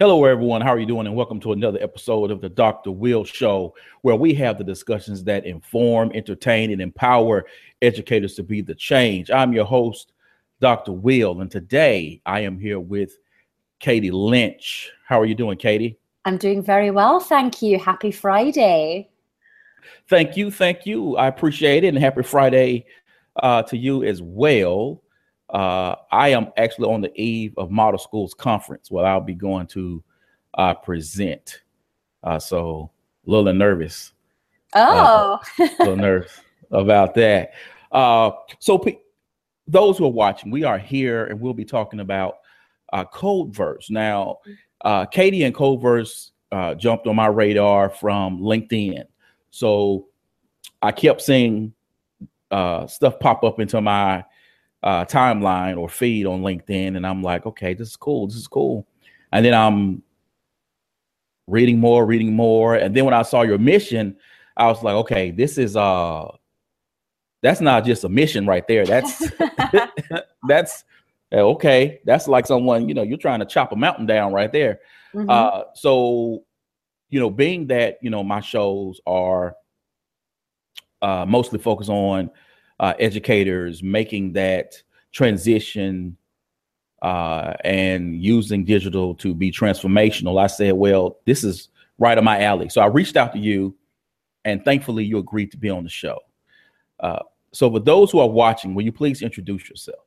Hello, everyone. How are you doing? And welcome to another episode of the Dr. Will Show, where we have the discussions that inform, entertain, and empower educators to be the change. I'm your host, Dr. Will, and today I am here with Katy Lynch. How are you doing, Katy? I'm doing very well. Thank you. Happy Friday. Thank you. Thank you. I appreciate it. And happy Friday uh, to you as well. Uh, I am actually on the eve of Model Schools Conference where I'll be going to uh, present. Uh, so a little nervous. Oh, a little nervous about that. Uh, so pe- those who are watching, we are here and we'll be talking about uh, Codeverse. Now, uh, Katy and Codeverse uh, jumped on my radar from LinkedIn. So I kept seeing uh, stuff pop up into my uh, timeline or feed on LinkedIn, and I'm like, okay, this is cool. This is cool. And then I'm reading more, reading more, and then when I saw your mission, I was like, okay, this is uh, that's not just a mission right there. That's that's okay. That's like someone you know you're trying to chop a mountain down right there. Mm-hmm. Uh, so you know, being that you know my shows are uh, mostly focused on uh, educators making that transition uh, and using digital to be transformational, I said, well, this is right on my alley. So I reached out to you, and thankfully you agreed to be on the show. Uh, so for those who are watching, will you please introduce yourself?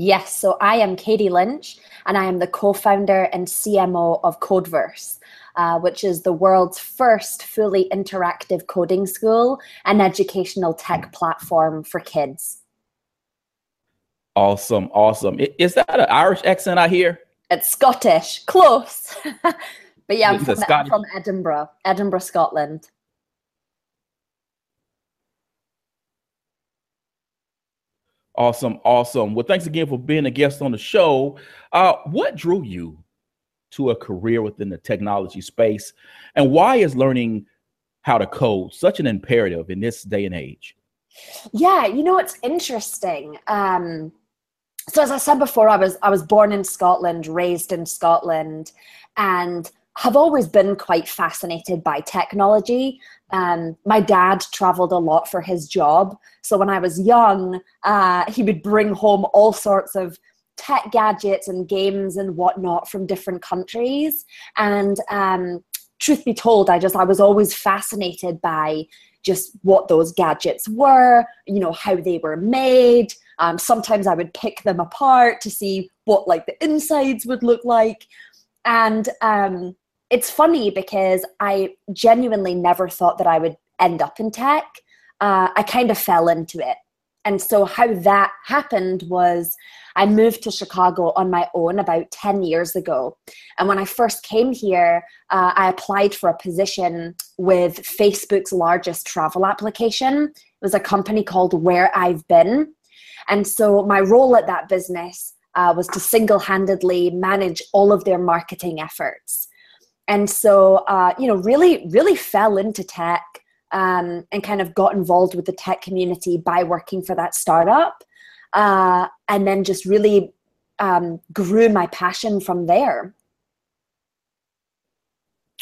Yes, so I am Katy Lynch, and I am the co founder and CMO of Codeverse uh, which is the world's first fully interactive coding school and educational tech platform for kids. Awesome, awesome. Is that an Irish accent I hear? It's Scottish, close. but yeah, I'm from, I'm from Edinburgh, Edinburgh, Scotland. Awesome, awesome. Well, thanks again for being a guest on the show. Uh, what drew you to a career within the technology space? And why is learning how to code such an imperative in this day and age? Yeah, you know, it's interesting. Um, so as I said before, I was I was born in Scotland, raised in Scotland, and have always been quite fascinated by technology. Um, my dad traveled a lot for his job, so when I was young, uh, he would bring home all sorts of tech gadgets and games and whatnot from different countries. And um, truth be told, I just I was always fascinated by just what those gadgets were, you know, how they were made. Um, sometimes I would pick them apart to see what like the insides would look like. And um, it's funny because I genuinely never thought that I would end up in tech. Uh, I kind of fell into it. And so, how that happened was I moved to Chicago on my own about 10 years ago. And when I first came here, uh, I applied for a position with Facebook's largest travel application. It was a company called Where I've Been. And so, my role at that business uh, was to single handedly manage all of their marketing efforts. And so, uh, you know, really, really fell into tech um, and kind of got involved with the tech community by working for that startup. Uh, and then just really um, grew my passion from there.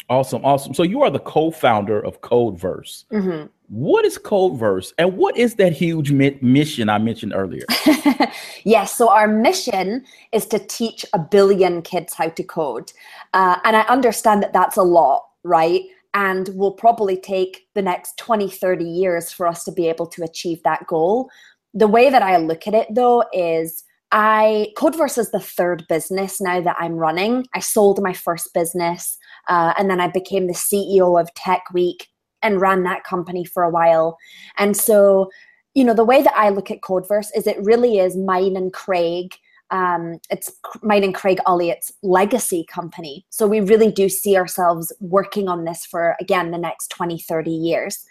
Awesome, awesome. So you are the co-founder of Codeverse. Mm-hmm. What is Codeverse, and what is that huge mi- mission I mentioned earlier? yes, so our mission is to teach a billion kids how to code, uh, and I understand that that's a lot, right? and will probably take the next 20 30 years for us to be able to achieve that goal. The way that i look at it though is i codeverse is the third business now that i'm running. I sold my first business uh, and then i became the ceo of tech week and ran that company for a while and so you know the way that i look at codeverse is it really is mine and craig um, it's mine and Craig Elliott's legacy company. So we really do see ourselves working on this for, again, the next 20, 30 years.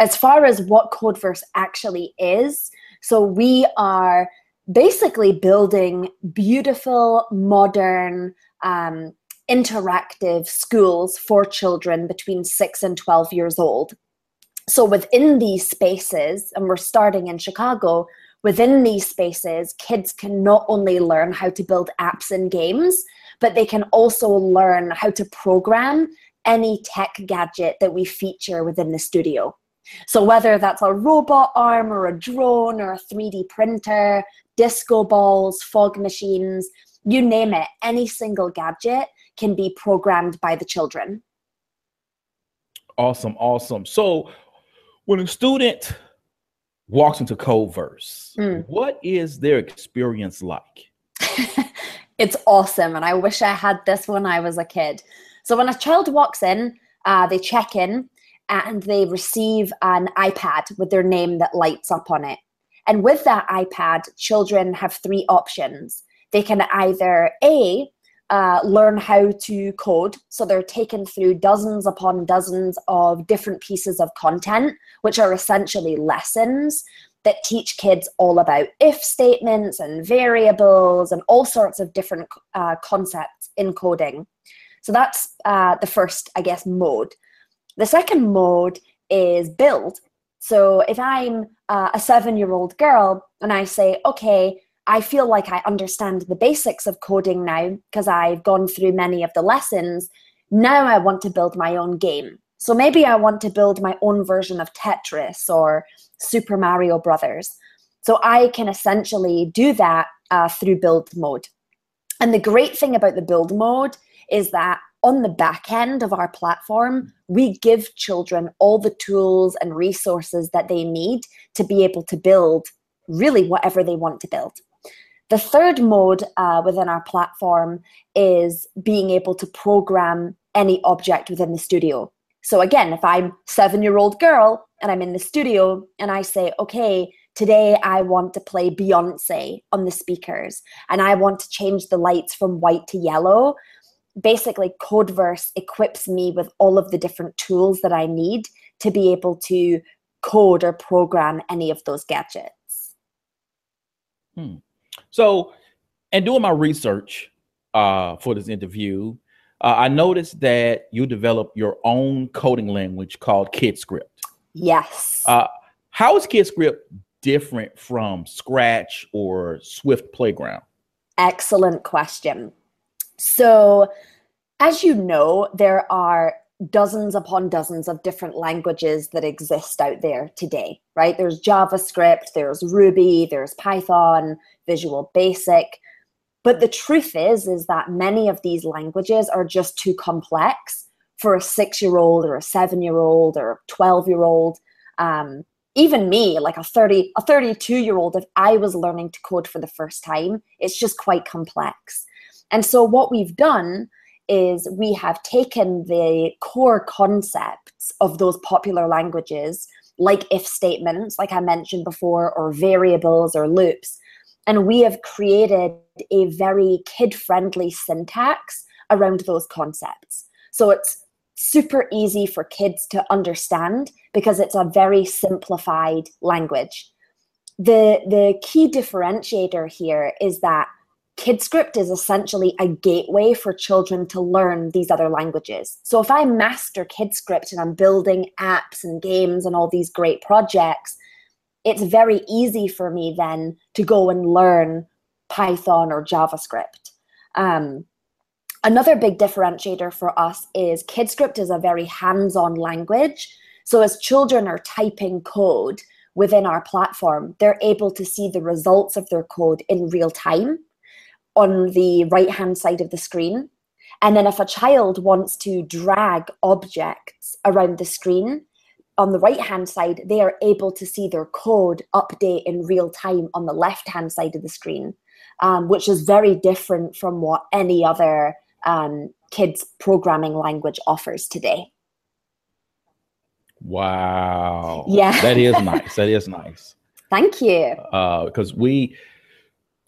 As far as what Codeverse actually is, so we are basically building beautiful, modern, um, interactive schools for children between 6 and 12 years old. So within these spaces, and we're starting in Chicago, within these spaces, kids can not only learn how to build apps and games, but they can also learn how to program any tech gadget that we feature within the studio. So, whether that's a robot arm or a drone or a 3D printer, disco balls, fog machines, you name it, any single gadget can be programmed by the children. Awesome, awesome. So, when a student walks into Codeverse, mm. what is their experience like? it's awesome. And I wish I had this when I was a kid. So when a child walks in, uh, they check in and they receive an iPad with their name that lights up on it. And with that iPad, children have three options. They can either A, uh, learn how to code. So they're taken through dozens upon dozens of different pieces of content, which are essentially lessons that teach kids all about if statements and variables and all sorts of different uh, concepts in coding. So that's uh, the first, I guess, mode. The second mode is build. So if I'm uh, a seven year old girl and I say, okay, I feel like I understand the basics of coding now because I've gone through many of the lessons. Now I want to build my own game. So maybe I want to build my own version of Tetris or Super Mario Brothers. So I can essentially do that uh, through build mode. And the great thing about the build mode is that on the back end of our platform, we give children all the tools and resources that they need to be able to build really whatever they want to build. The third mode uh, within our platform is being able to program any object within the studio. So again, if I'm seven year old girl and I'm in the studio and I say, okay, today I want to play Beyonce on the speakers and I want to change the lights from white to yellow, basically Codeverse equips me with all of the different tools that I need to be able to code or program any of those gadgets. Hmm. So, and doing my research uh, for this interview, uh, I noticed that you developed your own coding language called KidScript. Yes. Uh, how is KidScript different from Scratch or Swift Playground? Excellent question. So, as you know, there are dozens upon dozens of different languages that exist out there today, right? There's JavaScript, there's Ruby, there's Python, Visual Basic. But the truth is, is that many of these languages are just too complex for a six-year-old or a seven-year-old or a twelve-year-old. Um, even me, like a thirty, a thirty-two-year-old, if I was learning to code for the first time, it's just quite complex. And so, what we've done is we have taken the core concepts of those popular languages, like if statements, like I mentioned before, or variables or loops, and we have created a very kid friendly syntax around those concepts. So it's super easy for kids to understand because it's a very simplified language. The, the key differentiator here is that KidScript is essentially a gateway for children to learn these other languages. So if I master KidScript and I'm building apps and games and all these great projects, it's very easy for me then to go and learn Python or JavaScript. Um, another big differentiator for us is KidScript is a very hands-on language. So as children are typing code within our platform, they're able to see the results of their code in real time on the right hand side of the screen. And then if a child wants to drag objects around the screen, on the right hand side, they are able to see their code update in real time on the left hand side of the screen, um, which is very different from what any other um, kids programming language offers today. Wow. Yeah. that is nice. That is nice. Thank you. Because uh, we,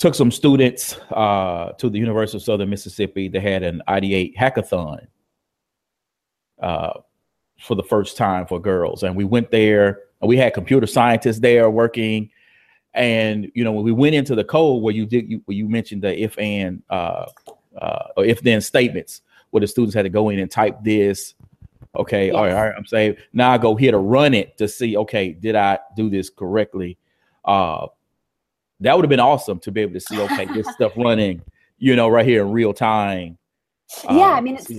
took some students uh, to the University of Southern Mississippi. They had an ID8 hackathon uh, for the first time for girls, and we went there. and We had computer scientists there working, and you know when we went into the code where you did you, where you mentioned the if and uh, uh, or if then statements, where the students had to go in and type this. Okay, yes. all, right, all right, I'm saying now I go here to run it to see. Okay, did I do this correctly? Uh, that would have been awesome to be able to see okay this stuff running you know right here in real time. Yeah, I um, mean, it's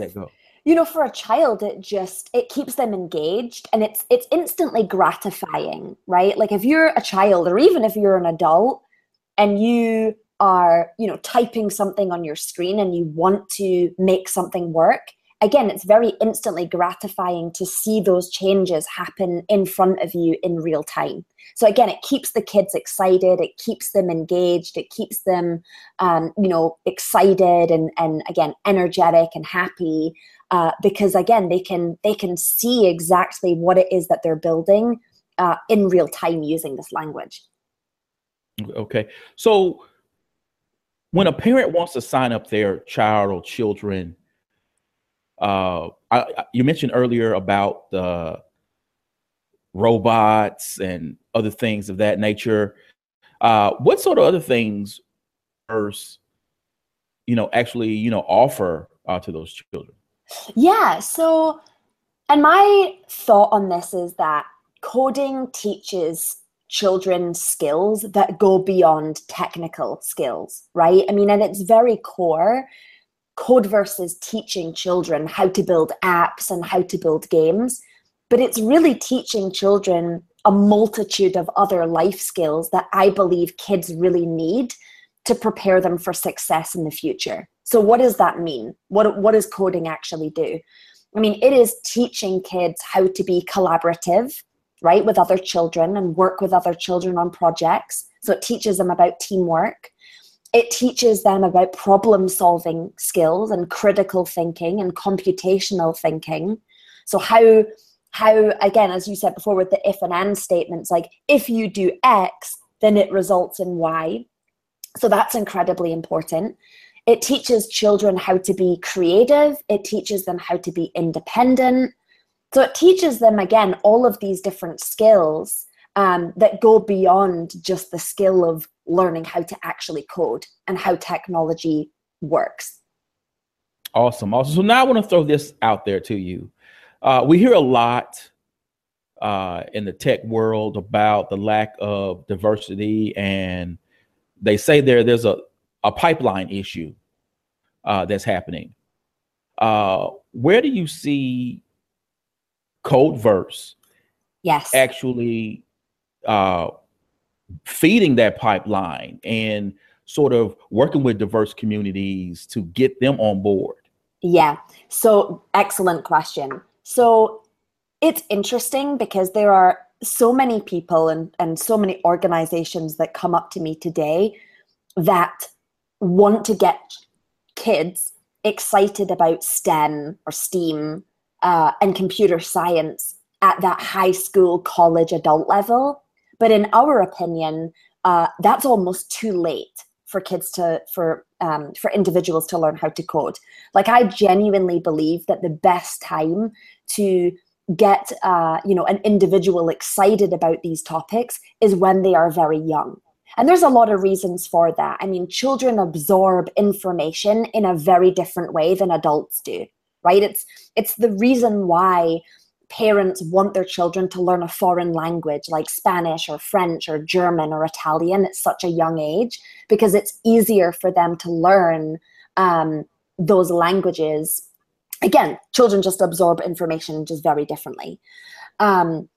you know for a child it just it keeps them engaged and it's it's instantly gratifying right? Like if you're a child or even if you're an adult and you are you know typing something on your screen and you want to make something work again it's very instantly gratifying to see those changes happen in front of you in real time. So again it keeps the kids excited it keeps them engaged it keeps them um, you know excited and and again energetic and happy uh, because again they can they can see exactly what it is that they're building uh, in real time using this language. Okay. So when a parent wants to sign up their child or children uh, I, you mentioned earlier about the robots and other things of that nature. Uh, what sort of other things, first, you know, actually, you know, offer uh, to those children? Yeah. So, and my thought on this is that coding teaches children skills that go beyond technical skills, right? I mean, at its very core, Codeverse is teaching children how to build apps and how to build games, but it's really teaching children a multitude of other life skills that I believe kids really need to prepare them for success in the future. So, what does that mean? What, what does coding actually do? I mean, it is teaching kids how to be collaborative, right, with other children and work with other children on projects. So, it teaches them about teamwork. It teaches them about problem solving skills and critical thinking and computational thinking. So, how how again as you said before with the if and and statements like if you do x then it results in y. So that's incredibly important. It teaches children how to be creative. It teaches them how to be independent. So it teaches them again all of these different skills um, that go beyond just the skill of learning how to actually code and how technology works awesome awesome so now i want to throw this out there to you uh, we hear a lot uh, in the tech world about the lack of diversity, and they say there there's a, a pipeline issue uh, that's happening. Uh, where do you see Codeverse? Yes, actually uh, feeding that pipeline and sort of working with diverse communities to get them on board. Yeah. So excellent question. So it's interesting because there are so many people and, and so many organizations that come up to me today that want to get kids excited about STEM or STEAM uh, and computer science at that high school, college, adult level. But in our opinion, uh, that's almost too late for kids to for um, for individuals to learn how to code. Like I genuinely believe that the best time to get uh, you know an individual excited about these topics is when they are very young. And there's a lot of reasons for that. I mean children absorb information in a very different way than adults do right? It's it's the reason why parents want their children to learn a foreign language like spanish or french or german or italian at such a young age because it's easier for them to learn um, those languages again, children just absorb information just very differently. Um,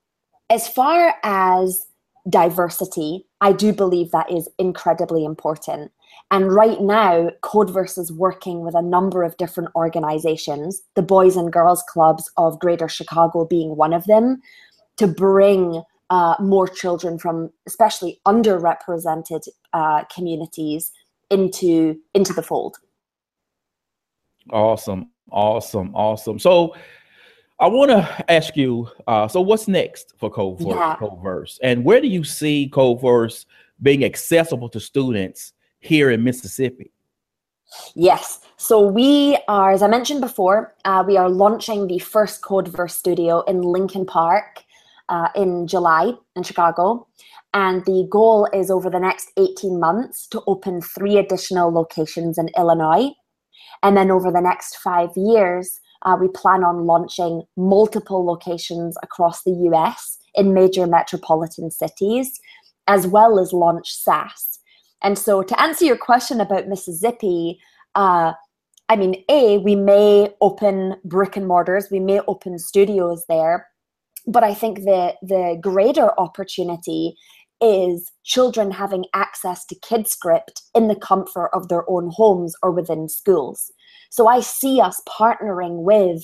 as far as diversity, I do believe that is incredibly important. And right now, Codeverse is working with a number of different organizations, the Boys and Girls Clubs of Greater Chicago being one of them, to bring uh, more children from especially underrepresented uh, communities into into the fold. Awesome. Awesome, awesome. So I want to ask you, uh, so what's next for Codeverse, yeah. Codeverse? And where do you see Codeverse being accessible to students here in Mississippi? Yes. So we are, as I mentioned before, uh, we are launching the first Codeverse studio in Lincoln Park uh, in July in Chicago. And the goal is over the next 18 months to open three additional locations in Illinois and then over the next five years, uh, we plan on launching multiple locations across the US in major metropolitan cities, as well as launch SaaS. And so, to answer your question about Mississippi, uh, I mean, A, we may open brick and mortars, we may open studios there, but I think the the greater opportunity is children having access to KidScript in the comfort of their own homes or within schools. So I see us partnering with,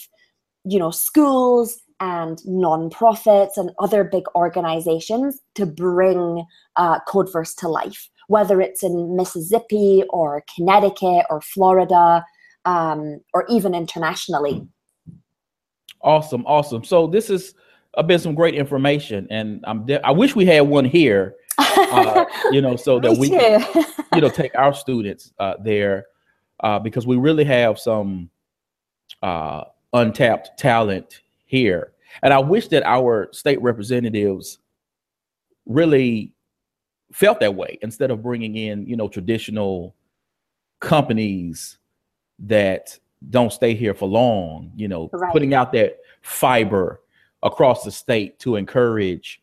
you know, schools and nonprofits and other big organizations to bring uh, Codeverse to life, whether it's in Mississippi or Connecticut or Florida um, or even internationally. Awesome, awesome. So this has uh, been some great information, and I'm de- I wish we had one here, uh, you know, so that we can, you know, take our students uh, there uh, because we really have some uh, untapped talent here. And I wish that our state representatives really felt that way instead of bringing in, you know, traditional companies that don't stay here for long, you know, right. putting out that fiber across the state to encourage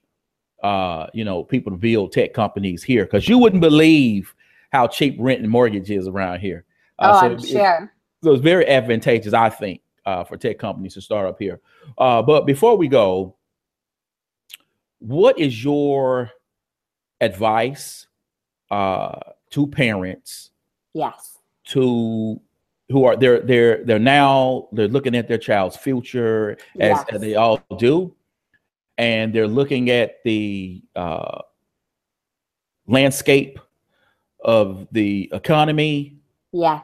uh, you know, people to build tech companies here because you wouldn't believe how cheap rent and mortgage is around here. Uh, oh, so I'm it, sure. so it's very advantageous, I think, uh, for tech companies to start up here. Uh, but before we go, what is your advice uh, to parents? Yes. To who are they're they're they're now they're looking at their child's future as, yes. as they all do, and they're looking at the uh, landscape of the economy. Yeah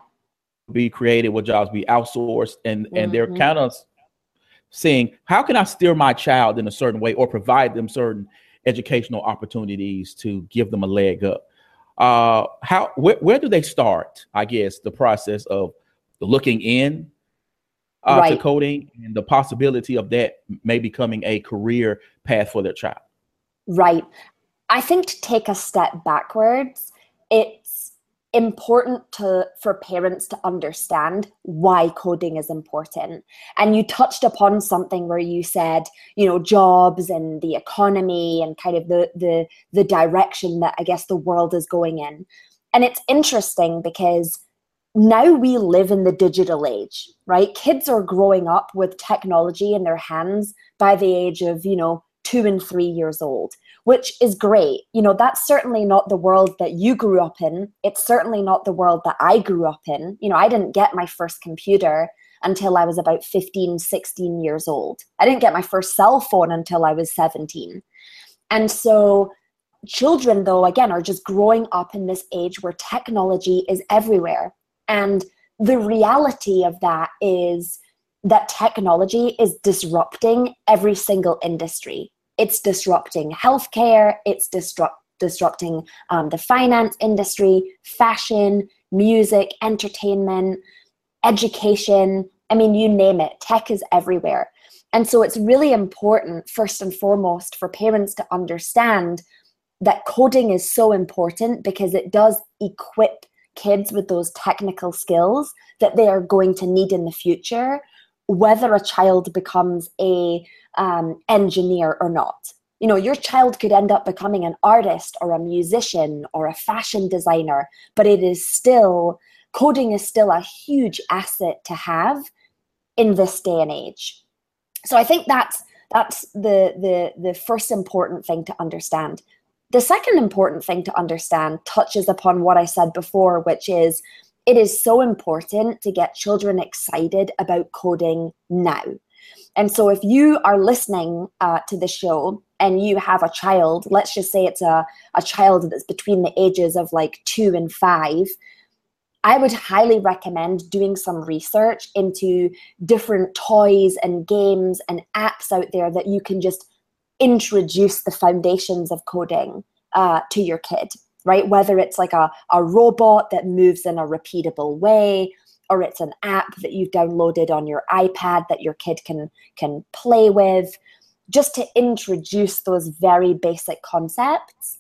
be created, what jobs be outsourced, and mm-hmm. and they're mm-hmm. kind of saying, how can I steer my child in a certain way or provide them certain educational opportunities to give them a leg up? Uh, how where, where do they start? I guess the process of looking in uh, right. to coding and the possibility of that may becoming a career path for their child. Right. I think to take a step backwards, it important to for parents to understand why coding is important. And you touched upon something where you said you know jobs and the economy and kind of the the the direction that i guess the world is going in. And it's interesting because now we live in the digital age right? Kids are growing up with technology in their hands by the age of you know 2 and 3 years old which is great. You know, that's certainly not the world that you grew up in. It's certainly not the world that I grew up in. You know, I didn't get my first computer until I was about 15, 16 years old. I didn't get my first cell phone until I was 17. And so, children, though, again, are just growing up in this age where technology is everywhere. And the reality of that is that technology is disrupting every single industry it's disrupting healthcare, it's disrupt, disrupting um, the finance industry, fashion, music, entertainment, education. I mean, you name it, tech is everywhere. And so it's really important, first and foremost, for parents to understand that coding is so important because it does equip kids with those technical skills that they are going to need in the future, whether a child becomes a um, engineer or not. You know, your child could end up becoming an artist or a musician or a fashion designer, but it is still, coding is still a huge asset to have in this day and age. So I think that's that's the the the first important thing to understand. The second important thing to understand touches upon what I said before, which is it is so important to get children excited about coding now. And so, if you are listening uh, to the show and you have a child, let's just say it's a, a child that's between the ages of like two and five, I would highly recommend doing some research into different toys and games and apps out there that you can just introduce the foundations of coding uh, to your kid, right? Whether it's like a, a robot that moves in a repeatable way, or it's an app that you've downloaded on your iPad that your kid can can play with just to introduce those very basic concepts.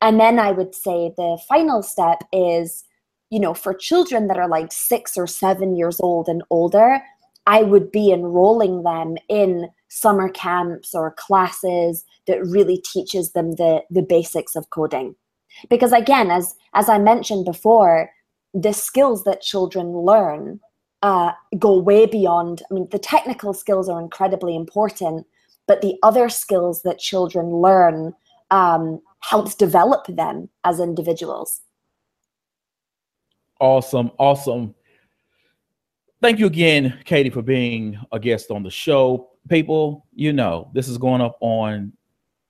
And then i would say the final step is you know for children that are like 6 or 7 years old and older i would be enrolling them in summer camps or classes that really teaches them the the basics of coding. Because again as as i mentioned before the skills that children learn uh, go way beyond. I mean, the technical skills are incredibly important, but the other skills that children learn um, helps develop them as individuals. Awesome, awesome. Thank you again, Katy, for being a guest on the show. People, you know, this is going up on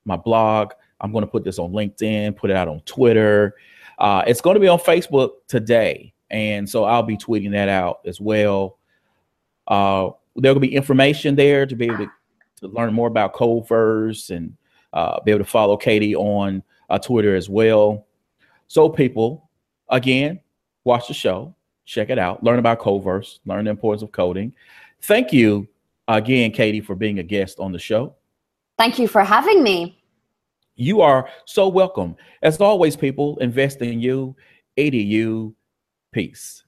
my blog. I'm going to put this on LinkedIn, put it out on Twitter. Uh, it's going to be on Facebook today. And so I'll be tweeting that out as well. Uh, there will be information there to be able to, to learn more about Codeverse and uh, be able to follow Katy on uh, Twitter as well. So, people, again, watch the show, check it out, learn about Codeverse, learn the importance of coding. Thank you again, Katy, for being a guest on the show. Thank you for having me. You are so welcome. As always, people, invest in you, ADU. Peace.